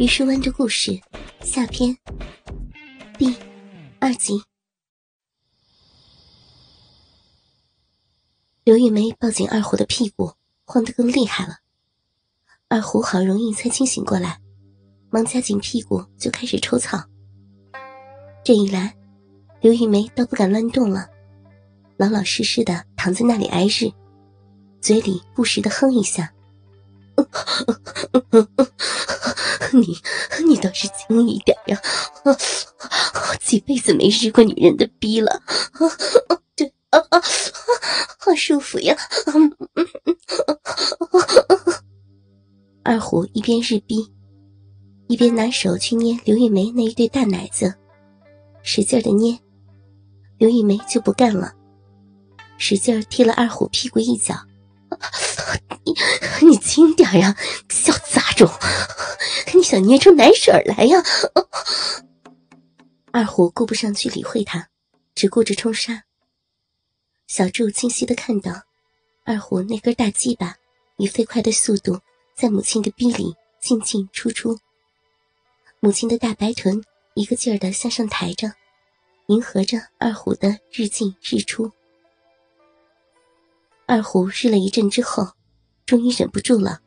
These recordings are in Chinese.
于是湾的故事下篇第二集。刘玉梅抱紧二虎的屁股，晃得更厉害了。二虎好容易才清醒过来，忙夹紧屁股就开始抽草。这一来，刘玉梅倒不敢乱动了，老老实实的躺在那里挨日，嘴里不时的哼一下。你你倒是轻一点呀！几辈子没日过女人的逼了，对啊啊，好舒服呀！二虎一边日逼，一边拿手去捏刘玉梅那一对大奶子，使劲的捏。刘玉梅就不干了，使劲踢了二虎屁股一脚。你轻点呀，小杂种！你想捏出奶水来呀？二虎顾不上去理会他，只顾着冲杀。小柱清晰的看到，二虎那根大鸡巴以飞快的速度在母亲的逼里进进出出，母亲的大白臀一个劲儿的向上抬着，迎合着二虎的日进日出。二虎日了一阵之后，终于忍不住了，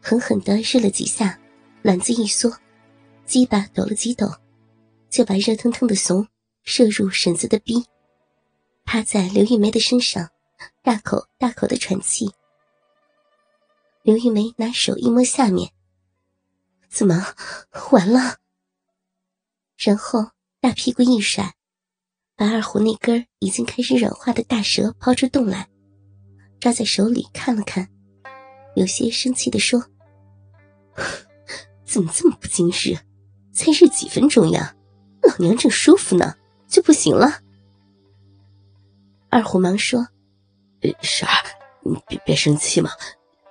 狠狠的日了几下，卵子一缩，鸡巴抖了几抖，就把热腾腾的怂射入婶子的逼，趴在刘玉梅的身上，大口大口的喘气。刘玉梅拿手一摸下面，怎么完了？然后大屁股一甩，把二胡那根已经开始软化的大蛇抛出洞来。抓在手里看了看，有些生气的说：“怎么这么不经事？才日几分钟呀？老娘正舒服呢，就不行了？”二虎忙说：“婶儿，你别别生气嘛，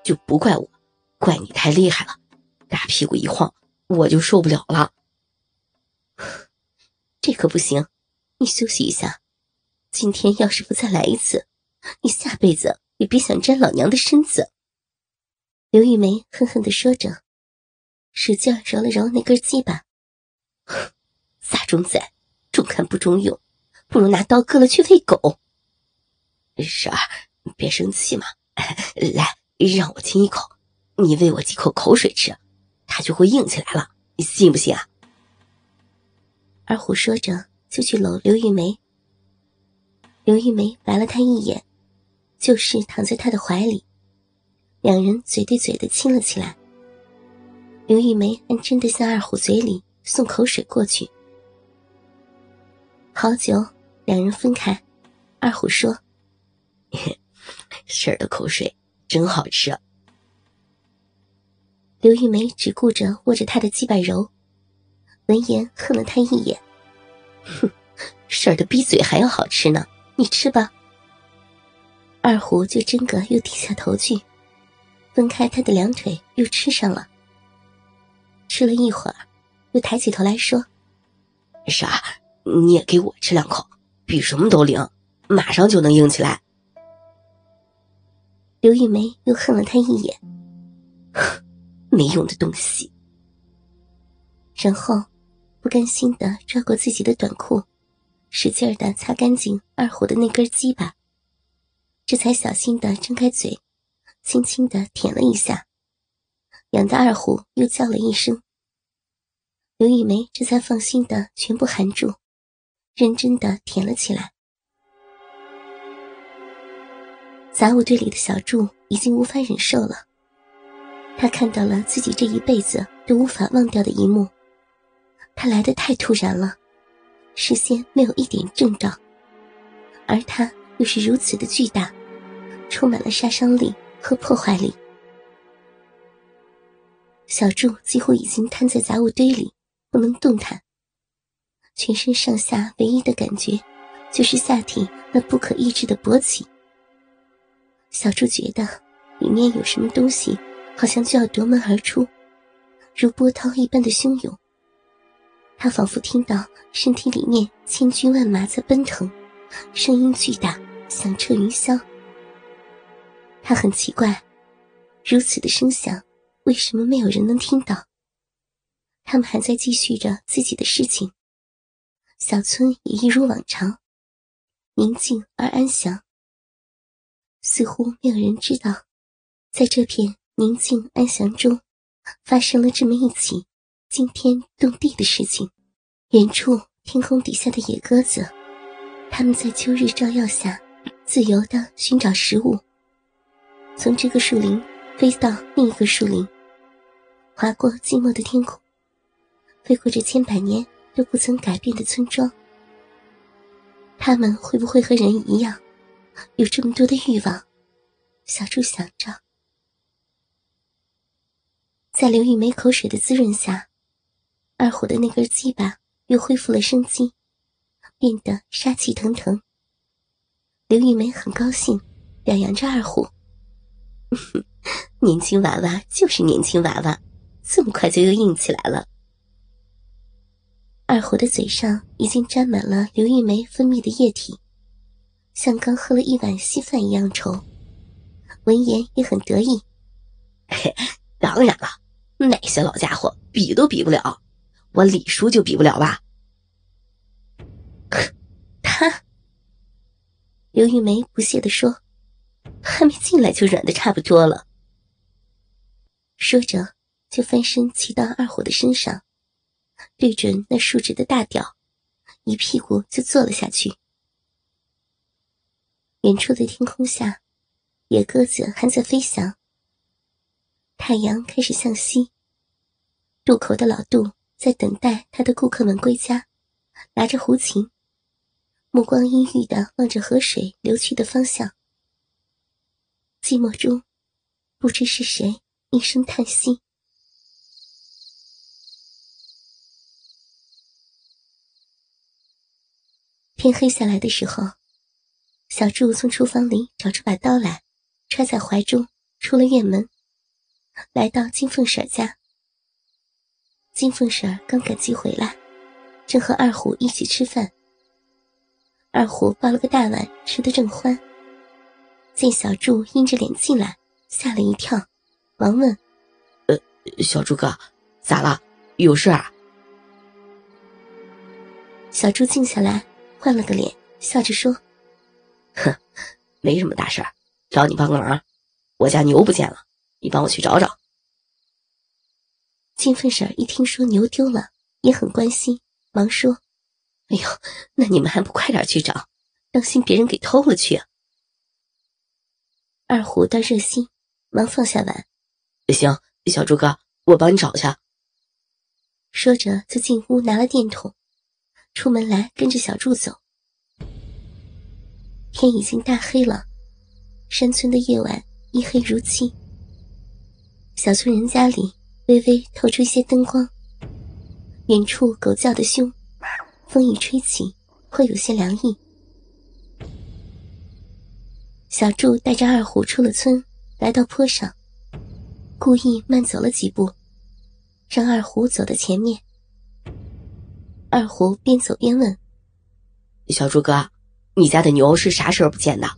就不怪我，怪你太厉害了，大屁股一晃，我就受不了了。这可不行，你休息一下。今天要是不再来一次，你下辈子……”也别想沾老娘的身子。”刘玉梅恨恨的说着，使劲揉了揉那根鸡巴。“撒种仔，中看不中用，不如拿刀割了去喂狗。”婶儿，别生气嘛，来，让我亲一口，你喂我几口口水吃，它就会硬起来了，你信不信啊？二虎说着，就去搂刘玉梅。刘玉梅白了他一眼。就是躺在他的怀里，两人嘴对嘴的亲了起来。刘玉梅还真的向二虎嘴里送口水过去。好久，两人分开，二虎说：“ 婶儿的口水真好吃。”刘玉梅只顾着握着他的鸡巴揉，闻言恨了他一眼：“哼，婶儿的逼嘴还要好吃呢，你吃吧。”二虎就真个又低下头去，分开他的两腿，又吃上了。吃了一会儿，又抬起头来说：“傻，你也给我吃两口，比什么都灵，马上就能硬起来。”刘玉梅又恨了他一眼：“没用的东西。”然后，不甘心的抓过自己的短裤，使劲的擦干净二虎的那根鸡巴。这才小心的张开嘴，轻轻的舔了一下，痒的二虎又叫了一声。刘玉梅这才放心的全部含住，认真的舔了起来。杂物堆里的小柱已经无法忍受了，他看到了自己这一辈子都无法忘掉的一幕，他来的太突然了，视线没有一点正照，而他又是如此的巨大。充满了杀伤力和破坏力。小柱几乎已经瘫在杂物堆里，不能动弹。全身上下唯一的感觉，就是下体那不可抑制的勃起。小柱觉得里面有什么东西，好像就要夺门而出，如波涛一般的汹涌。他仿佛听到身体里面千军万马在奔腾，声音巨大，响彻云霄。他很奇怪，如此的声响，为什么没有人能听到？他们还在继续着自己的事情，小村也一如往常，宁静而安详。似乎没有人知道，在这片宁静安详中，发生了这么一起惊天动地的事情。远处天空底下的野鸽子，它们在秋日照耀下，自由地寻找食物。从这个树林飞到另一个树林，划过寂寞的天空，飞过这千百年都不曾改变的村庄。他们会不会和人一样，有这么多的欲望？小猪想着。在刘玉梅口水的滋润下，二虎的那根鸡巴。又恢复了生机，变得杀气腾腾。刘玉梅很高兴，表扬着二虎：“ 年轻娃娃就是年轻娃娃，这么快就又硬起来了。”二虎的嘴上已经沾满了刘玉梅分泌的液体，像刚喝了一碗稀饭一样稠。闻言也很得意：“嘿，当然了，那些老家伙比都比不了。”我李叔就比不了吧？他，刘玉梅不屑地说：“还没进来就软的差不多了。”说着，就翻身骑到二虎的身上，对准那竖直的大屌，一屁股就坐了下去。远处的天空下，野鸽子还在飞翔。太阳开始向西，渡口的老杜。在等待他的顾客们归家，拿着胡琴，目光阴郁的望着河水流去的方向。寂寞中，不知是谁一声叹息。天黑下来的时候，小柱从厨房里找出把刀来，揣在怀中，出了院门，来到金凤婶家。金凤婶刚赶集回来，正和二虎一起吃饭。二虎抱了个大碗，吃得正欢。见小柱阴着脸进来，吓了一跳，忙问：“呃，小柱哥，咋了？有事啊？”小柱静下来，换了个脸，笑着说：“哼，没什么大事儿，找你帮个忙。我家牛不见了，你帮我去找找。”金凤婶一听说牛丢了，也很关心，忙说：“哎呦，那你们还不快点去找，当心别人给偷了去。”二虎倒热心，忙放下碗：“行，小猪哥，我帮你找去。”说着就进屋拿了电筒，出门来跟着小猪走。天已经大黑了，山村的夜晚一黑如漆。小村人家里。微微透出一些灯光，远处狗叫的凶，风一吹起，会有些凉意。小柱带着二虎出了村，来到坡上，故意慢走了几步，让二虎走到前面。二虎边走边问：“小柱哥，你家的牛是啥时候不见的？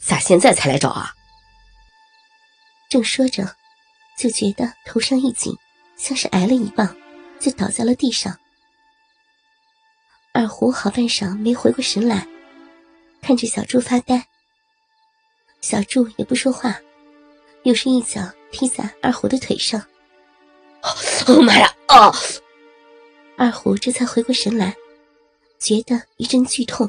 咋现在才来找啊？”正说着。就觉得头上一紧，像是挨了一棒，就倒在了地上。二虎好半晌没回过神来，看着小猪发呆。小柱也不说话，又是一脚踢在二虎的腿上。哦妈呀！啊！二虎这才回过神来，觉得一阵剧痛。